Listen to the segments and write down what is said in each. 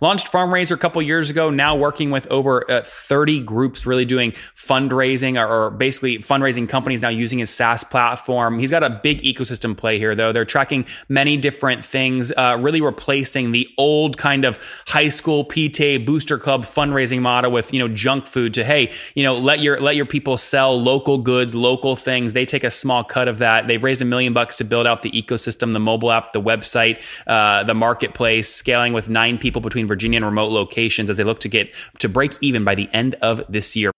Launched Farmraiser a couple years ago, now working with over uh, 30 groups really doing fundraising or, or, basically fundraising companies now using his SaaS platform. He's got a big ecosystem play here though. They're tracking many different things, uh, really replacing the old kind of high school PTA booster club fundraising model with, you know, junk food to, hey, you know, let your, let your people sell local goods, local things. They take a small cut of that. They've raised a million bucks to build out the ecosystem, the mobile app, the website, uh, the marketplace, scaling with nine people between Virginia and remote locations as they look to get to break even by the end of this year.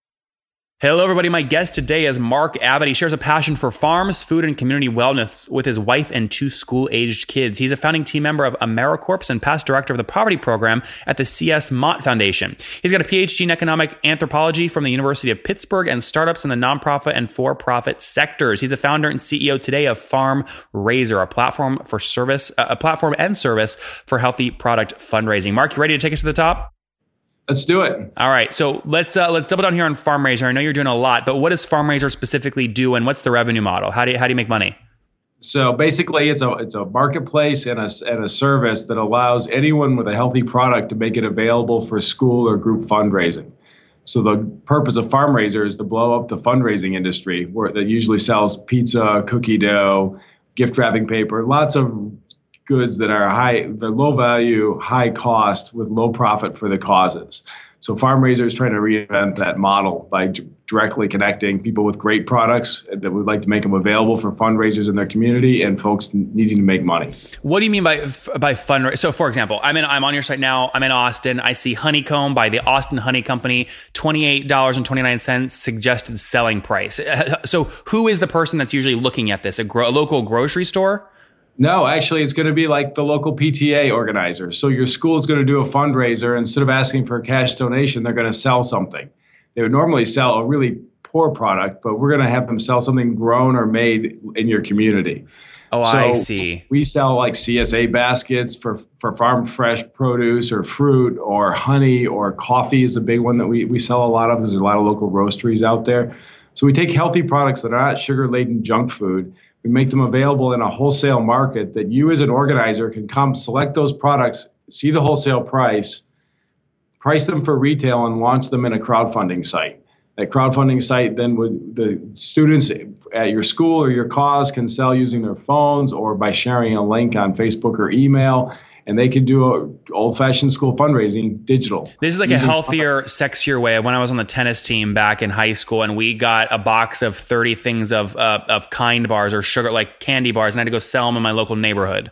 Hello, everybody. My guest today is Mark Abbott. He shares a passion for farms, food, and community wellness with his wife and two school aged kids. He's a founding team member of AmeriCorps and past director of the poverty program at the C.S. Mott Foundation. He's got a PhD in economic anthropology from the University of Pittsburgh and startups in the nonprofit and for profit sectors. He's the founder and CEO today of Farm Raiser, a platform for service, a platform and service for healthy product fundraising. Mark, you ready to take us to the top? Let's do it. All right. So let's uh, let's double down here on Farmraiser. I know you're doing a lot, but what does Farmraiser specifically do, and what's the revenue model? How do you, how do you make money? So basically, it's a it's a marketplace and a and a service that allows anyone with a healthy product to make it available for school or group fundraising. So the purpose of Farmraiser is to blow up the fundraising industry, where that usually sells pizza, cookie dough, gift wrapping paper, lots of goods that are high, they're low value, high cost with low profit for the causes. So Farmraiser is trying to reinvent that model by d- directly connecting people with great products that would like to make them available for fundraisers in their community and folks needing to make money. What do you mean by by fundraiser? So, for example, I'm in I'm on your site now. I'm in Austin. I see Honeycomb by the Austin Honey Company, twenty eight dollars and twenty nine cents suggested selling price. So, who is the person that's usually looking at this? A, gro- a local grocery store? No, actually, it's going to be like the local PTA organizer. So your school is going to do a fundraiser. Instead of asking for a cash donation, they're going to sell something. They would normally sell a really poor product, but we're going to have them sell something grown or made in your community. Oh, so I see. We sell like CSA baskets for, for farm fresh produce or fruit or honey or coffee is a big one that we, we sell a lot of. There's a lot of local roasteries out there. So we take healthy products that are not sugar laden junk food we make them available in a wholesale market that you as an organizer can come select those products, see the wholesale price, price them for retail, and launch them in a crowdfunding site. That crowdfunding site then would the students at your school or your cause can sell using their phones or by sharing a link on Facebook or email and they could do old fashioned school fundraising digital. This is like a healthier, products. sexier way. When I was on the tennis team back in high school, and we got a box of thirty things of uh, of kind bars or sugar like candy bars, and I had to go sell them in my local neighborhood.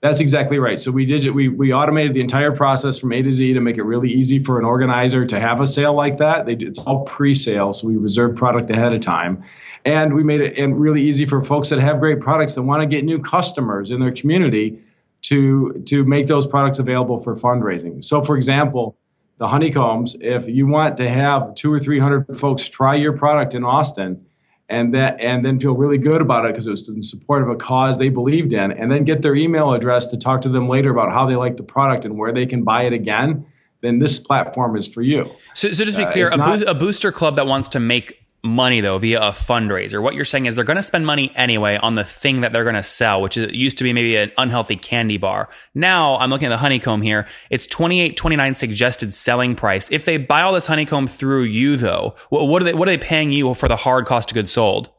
That's exactly right. So we did we we automated the entire process from A to Z to make it really easy for an organizer to have a sale like that. They, it's all pre-sale, so we reserve product ahead of time, and we made it and really easy for folks that have great products that want to get new customers in their community to to make those products available for fundraising. So, for example, the honeycombs, if you want to have two or three hundred folks try your product in Austin, and that and then feel really good about it because it was in support of a cause they believed in, and then get their email address to talk to them later about how they like the product and where they can buy it again, then this platform is for you. So, so just to be uh, clear, a, not, bo- a booster club that wants to make money though via a fundraiser. What you're saying is they're going to spend money anyway on the thing that they're going to sell, which is, used to be maybe an unhealthy candy bar. Now I'm looking at the honeycomb here. It's 28, 29 suggested selling price. If they buy all this honeycomb through you though, what are they, what are they paying you for the hard cost of goods sold?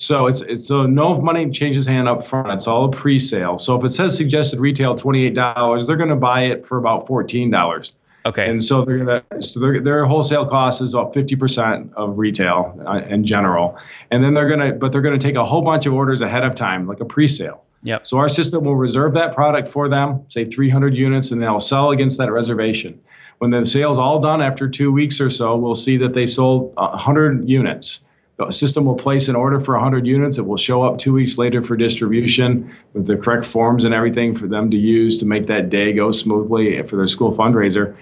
So it's it's so no money changes hand up front. It's all a pre-sale. So if it says suggested retail twenty eight dollars, they're going to buy it for about fourteen dollars. Okay. And so they're gonna so their their wholesale cost is about fifty percent of retail uh, in general, and then they're gonna but they're gonna take a whole bunch of orders ahead of time, like a pre-sale. Yep. So our system will reserve that product for them, say 300 units, and they'll sell against that reservation. When the sale's all done after two weeks or so, we'll see that they sold 100 units the system will place an order for 100 units. It will show up two weeks later for distribution with the correct forms and everything for them to use to make that day go smoothly for their school fundraiser.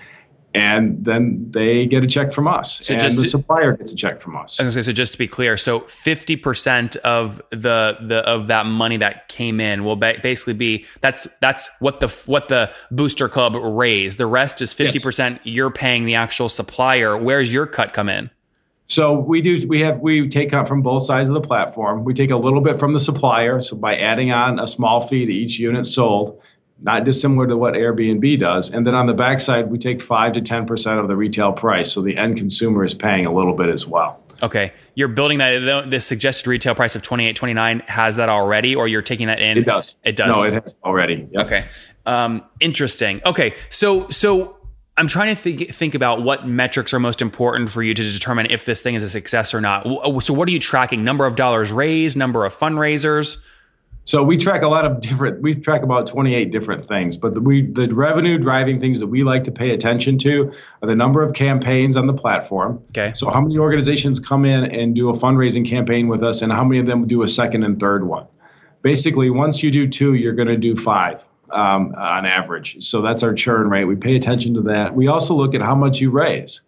And then they get a check from us, so and the supplier gets a check from us. Say, so just to be clear, so fifty percent of the the of that money that came in will ba- basically be that's that's what the what the booster club raised. The rest is fifty yes. percent. You're paying the actual supplier. Where's your cut come in? So we do we have we take out from both sides of the platform. We take a little bit from the supplier, so by adding on a small fee to each unit sold, not dissimilar to what Airbnb does. And then on the backside, we take five to ten percent of the retail price, so the end consumer is paying a little bit as well. Okay, you're building that. The suggested retail price of twenty eight twenty nine has that already, or you're taking that in. It does. It does. No, it has already. Yep. Okay, um, interesting. Okay, so so I'm trying to think think about what metrics are most important for you to determine if this thing is a success or not. So, what are you tracking? Number of dollars raised, number of fundraisers. So we track a lot of different. We track about 28 different things, but the, we the revenue driving things that we like to pay attention to are the number of campaigns on the platform. Okay. So how many organizations come in and do a fundraising campaign with us, and how many of them do a second and third one? Basically, once you do two, you're going to do five um, on average. So that's our churn rate. We pay attention to that. We also look at how much you raise.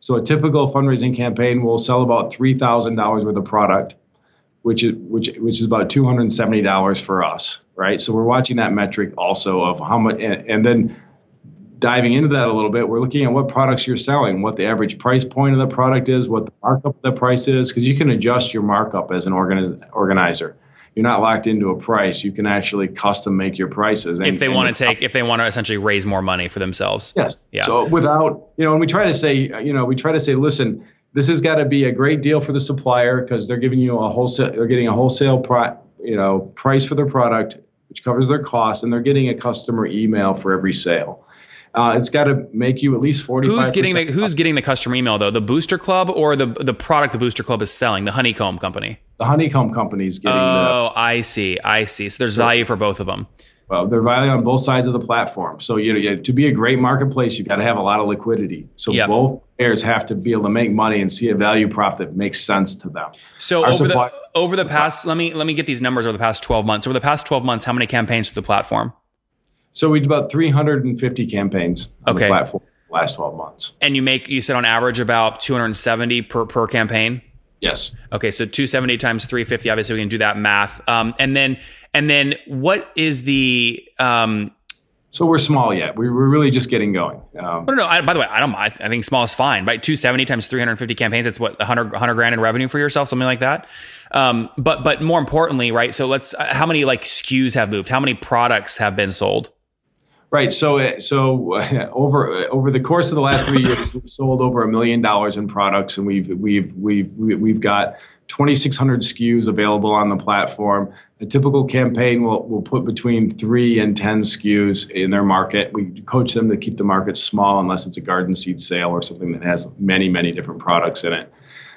So a typical fundraising campaign will sell about three thousand dollars worth of product which is which which is about two hundred and seventy dollars for us, right? So we're watching that metric also of how much, and, and, then diving into that a little bit, we're looking at what products you're selling, what the average price point of the product is, what the markup of the price is, because you can adjust your markup as an organi- organizer. You're not locked into a price. You can actually custom make your prices. And, if they want to take, if they want to essentially raise more money for themselves. Yes. Yeah. So without, you know, and we try to say, you know, we try to say, listen, this has got to be a great deal for the supplier because they're giving you a wholesale they're getting a wholesale pri- you know price for their product which covers their costs and they're getting a customer email for every sale uh, it's got to make you at least 40 who's getting the who's getting the customer email though the booster club or the the product the booster club is selling the honeycomb company the honeycomb company is getting oh the, i see i see so there's value for both of them well, they're valued on both sides of the platform. So you know, to be a great marketplace, you've got to have a lot of liquidity. So yep. both players have to be able to make money and see a value prop that makes sense to them. So Our over supply- the over the past, let me let me get these numbers over the past twelve months. Over the past twelve months, how many campaigns through the platform? So we did about 350 campaigns on okay. the platform last 12 months. And you make you said on average about 270 per per campaign. Yes. Okay, so 270 times 350. Obviously, we can do that math. Um, and then and then what is the um, so we're small yet. We, we're really just getting going. Um, no, no. I, by the way, I don't. I, I think small is fine. Right, two seventy times three hundred fifty campaigns. That's what 100, 100 grand in revenue for yourself, something like that. Um, but but more importantly, right? So let's. How many like SKUs have moved? How many products have been sold? Right. So so uh, over uh, over the course of the last three years, we've sold over a million dollars in products, and we've we've we've we've got 2,600 SKUs available on the platform. A typical campaign will, will put between three and 10 SKUs in their market. We coach them to keep the market small unless it's a garden seed sale or something that has many, many different products in it.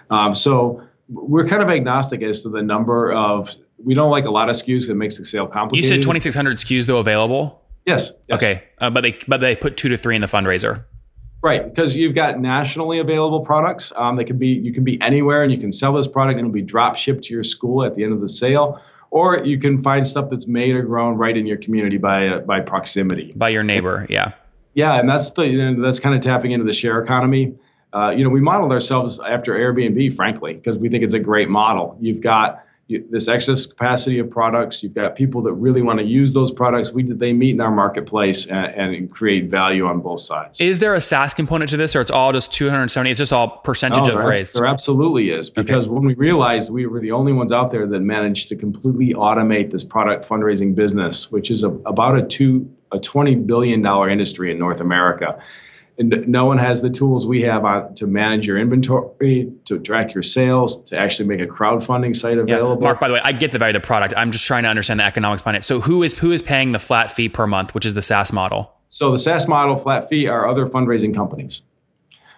Um, so we're kind of agnostic as to the number of, we don't like a lot of SKUs that makes the sale complicated. You said 2,600 SKUs though available? Yes. yes. Okay. Uh, but they, but they put two to three in the fundraiser. Right, because you've got nationally available products. Um, they can be you can be anywhere, and you can sell this product, and it'll be drop shipped to your school at the end of the sale. Or you can find stuff that's made or grown right in your community by uh, by proximity, by your neighbor. Yeah, yeah, and that's the you know, that's kind of tapping into the share economy. Uh, you know, we modeled ourselves after Airbnb, frankly, because we think it's a great model. You've got you, this excess capacity of products. You've got people that really want to use those products. We did they meet in our marketplace and, and, create value on both sides. Is there a SaaS component to this, or it's all just 270? It's just all percentage no, of raised. There absolutely is because okay. when we realized we were the only ones out there that managed to completely automate this product fundraising business, which is a, about a two a 20 billion dollar industry in North America and no one has the tools we have on, to manage your inventory, to track your sales, to actually make a crowdfunding site available. Yeah. Mark, by the way, I get the value of the product. I'm just trying to understand the economics behind it. So who is who is paying the flat fee per month, which is the SaaS model? So the SaaS model, flat fee, are other fundraising companies.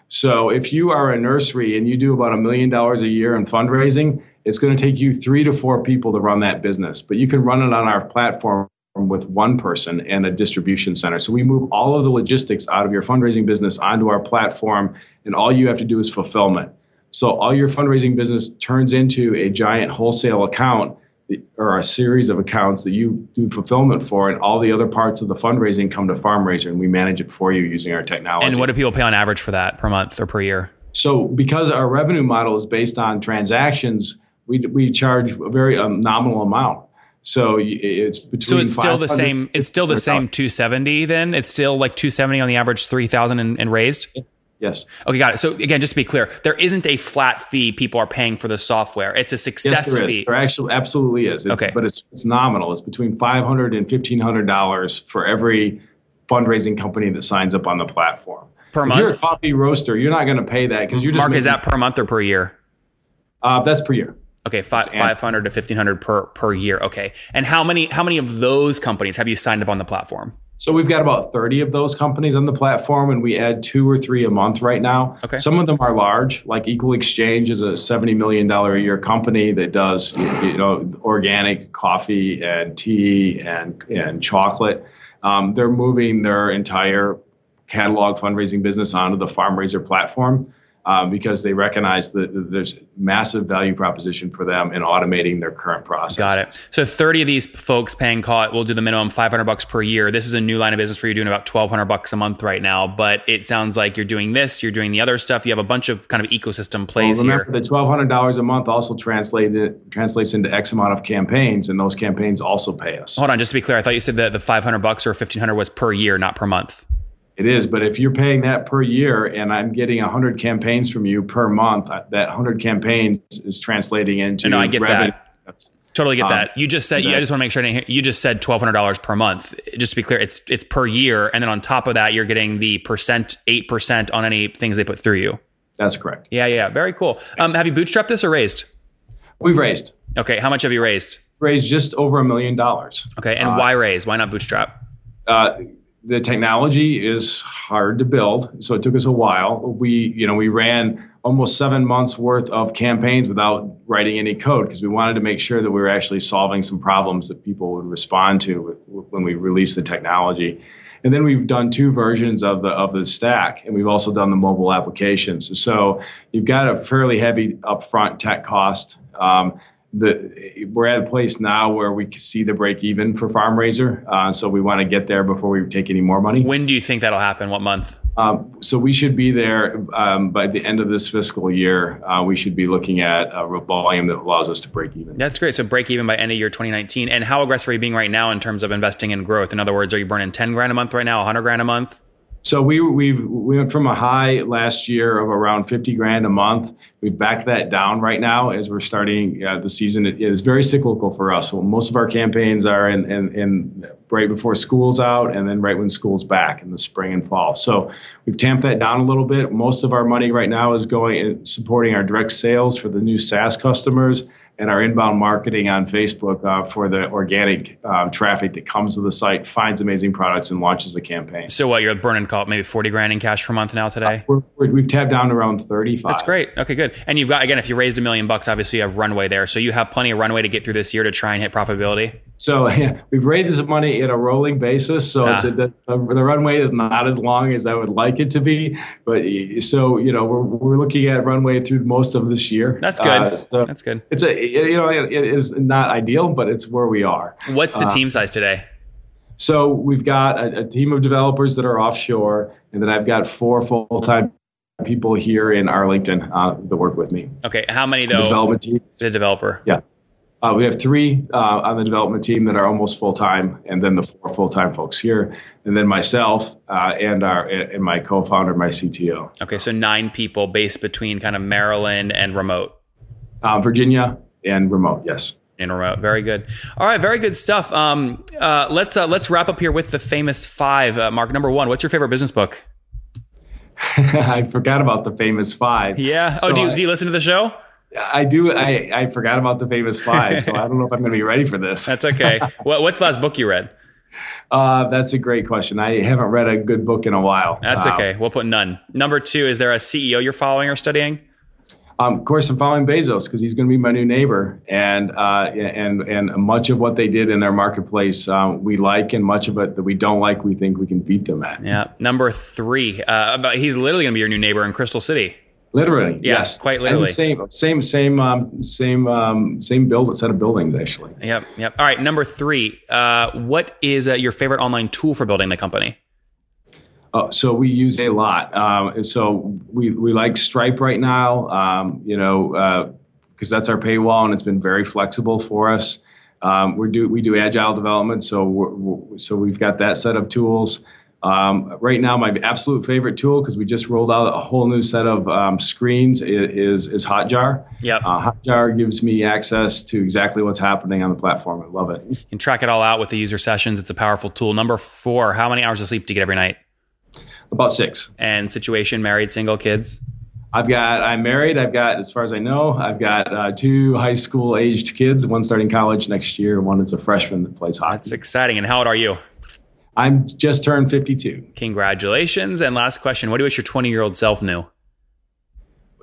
So if you are a nursery and you do about a million dollars a year in fundraising, it's going to take you three to four people to run that business. But you can run it on our platform with one person and a distribution center. So we move all of the logistics out of your fundraising business onto our platform, and all you have to do is fulfillment. So all your fundraising business turns into a giant wholesale account or a series of accounts that you do fulfillment for, and all the other parts of the fundraising come to FarmRaiser, and we manage it for you using our technology. And what do people pay on average for that per month or per year? So because our revenue model is based on transactions, we, we charge a very um, nominal amount. So it's between. So it's still the same. It's still the same 270. Then it's still like 270 on the average 3,000 and, and raised. Yes. Okay, got it. So again, just to be clear, there isn't a flat fee people are paying for the software. It's a success yes, there fee. Is. There actually absolutely is. It, okay. But it's it's nominal. It's between five hundred and fifteen hundred dollars for every fundraising company that signs up on the platform. Per if month. you're a coffee roaster, you're not going to pay that because you're just Mark. Making, is that per month or per year? Uh, that's per year. Okay, five five hundred to fifteen hundred per per year. Okay, and how many how many of those companies have you signed up on the platform? So we've got about 30 of those companies on the platform, and we add two or three a month right now. Okay. Some of them are large, like Equal Exchange is a $70 million a year company that does you know organic coffee and tea and and chocolate. Um, they're moving their entire catalog fundraising business onto the FarmRaiser platform. Um, because they recognize that there's massive value proposition for them in automating their current process. Got it. So 30 of these folks paying call it will do the minimum 500 bucks per year. This is a new line of business for you doing about 1200 bucks a month right now, but it sounds like you're doing this, you're doing the other stuff. You have a bunch of kind of ecosystem plays well, remember, here. The $1200 a month also translated translates into X amount of campaigns and those campaigns also pay us. Hold on, just to be clear, I thought you said that the 500 bucks or 1500 was per year, not per month. It is, but if you're paying that per year and I'm getting 100 campaigns from you per month, that 100 campaigns is translating into no, I get revenue. that. That's, totally get um, that. You just said exactly. I just want to make sure I didn't hear, you just said $1200 per month. Just to be clear, it's it's per year and then on top of that you're getting the percent 8% on any things they put through you. That's correct. Yeah, yeah, very cool. Um, have you bootstrapped this or raised? We've raised. Okay, how much have you raised? Raised just over a million dollars. Okay, and uh, why raise? Why not bootstrap? Uh, the technology is hard to build, so it took us a while. We, you know, we ran almost seven months worth of campaigns without writing any code because we wanted to make sure that we were actually solving some problems that people would respond to when we released the technology. And then we've done two versions of the of the stack, and we've also done the mobile applications. So you've got a fairly heavy upfront tech cost. Um, the we're at a place now where we can see the break even for FarmRaiser, uh, so we want to get there before we take any more money. When do you think that'll happen? What month? Um, so we should be there um, by the end of this fiscal year. Uh, we should be looking at a volume that allows us to break even. That's great. So break even by end of year 2019. And how aggressive are you being right now in terms of investing in growth? In other words, are you burning 10 grand a month right now, 100 grand a month? So we we've we went from a high last year of around 50 grand a month. We've backed that down right now as we're starting uh, the season. It is very cyclical for us. So most of our campaigns are in, in, in right before school's out and then right when school's back in the spring and fall. So we've tamped that down a little bit. Most of our money right now is going in supporting our direct sales for the new SaaS customers and our inbound marketing on Facebook uh, for the organic um, traffic that comes to the site, finds amazing products, and launches a campaign. So, what you're burning call it maybe forty grand in cash per month now today? Uh, we have tapped down around thirty-five. That's great. Okay, good. And you've got again, if you raised a million bucks, obviously you have runway there, so you have plenty of runway to get through this year to try and hit profitability. So yeah, we've raised this money in a rolling basis, so ah. it's a, the, the runway is not as long as I would like it to be, but so you know we're, we're looking at runway through most of this year. That's good. Uh, so That's good. It's a you know it, it is not ideal, but it's where we are. What's the uh, team size today? So we've got a, a, team of developers that are offshore, and then I've got four full time people here in Arlington uh, that work with me. Okay, how many though? The development team. The developer. Yeah. Uh, we have three uh, on the development team that are almost full time, and then the four full time folks here, and then myself uh, and our and my co-founder, my CTO. Okay, so nine people based between kind of Maryland and remote. Uh, Virginia and remote, yes. In remote, very good. All right, very good stuff. Um, uh, let's uh, let's wrap up here with the famous five. Mark, number one, what's your favorite business book? I forgot about the famous five. Yeah. Oh, so do you, I, do you listen to the show? I do. I, I forgot about the famous five, so I don't know if I'm going to be ready for this. That's okay. what, what's the last book you read? Uh, that's a great question. I haven't read a good book in a while. That's uh, okay. We'll put none. Number two, is there a CEO you're following or studying? Um, of course, I'm following Bezos because he's going to be my new neighbor, and uh, and and much of what they did in their marketplace uh, we like, and much of it that we don't like, we think we can beat them at. Yeah. Number three, uh, he's literally going to be your new neighbor in Crystal City. Literally, yeah, yes, quite literally. same, same, same, um, same, um, same build set of buildings actually. Yep, yep. All right, number three. Uh, what is uh, your favorite online tool for building the company? Uh, so we use a lot. Um, so we we like Stripe right now. Um, you know, because uh, that's our paywall and it's been very flexible for us. Um, we do we do agile development, so we're, we're, so we've got that set of tools. Um, right now, my absolute favorite tool because we just rolled out a whole new set of um, screens is, is Hotjar. Yep. Uh, Hotjar gives me access to exactly what's happening on the platform. I love it. You can track it all out with the user sessions. It's a powerful tool. Number four, how many hours of sleep do you get every night? About six. And situation, married, single, kids? I've got, I'm married. I've got, as far as I know, I've got uh, two high school aged kids. One starting college next year. One is a freshman that plays hockey. That's exciting. And how old are you? I'm just turned 52. Congratulations. And last question What do you wish your 20 year old self knew?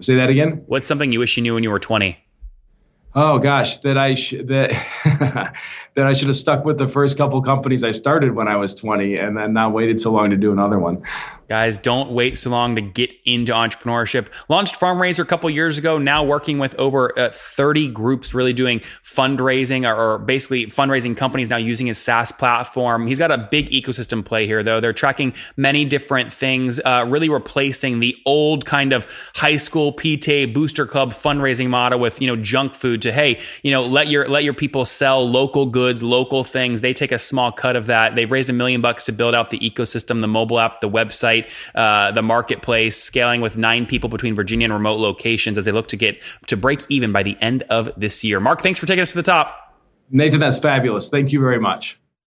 Say that again. What's something you wish you knew when you were 20? Oh gosh, that I sh- that that I should have stuck with the first couple companies I started when I was 20, and then not waited so long to do another one. Guys, don't wait so long to get into entrepreneurship. Launched Farmraiser a couple years ago, now working with over uh, 30 groups, really doing fundraising or, or, basically fundraising companies now using his SaaS platform. He's got a big ecosystem play here, though. They're tracking many different things, uh, really replacing the old kind of high school PTA booster club fundraising model with, you know, junk to, hey, you know, let your, let your people sell local goods, local things. They take a small cut of that. They've raised a million bucks to build out the ecosystem, the mobile app, the website uh, the marketplace, scaling with nine people between Virginia and remote locations as they look to get to break even by the end of this year. Mark, thanks for taking us to the top. Nathan, that's fabulous. Thank you very much.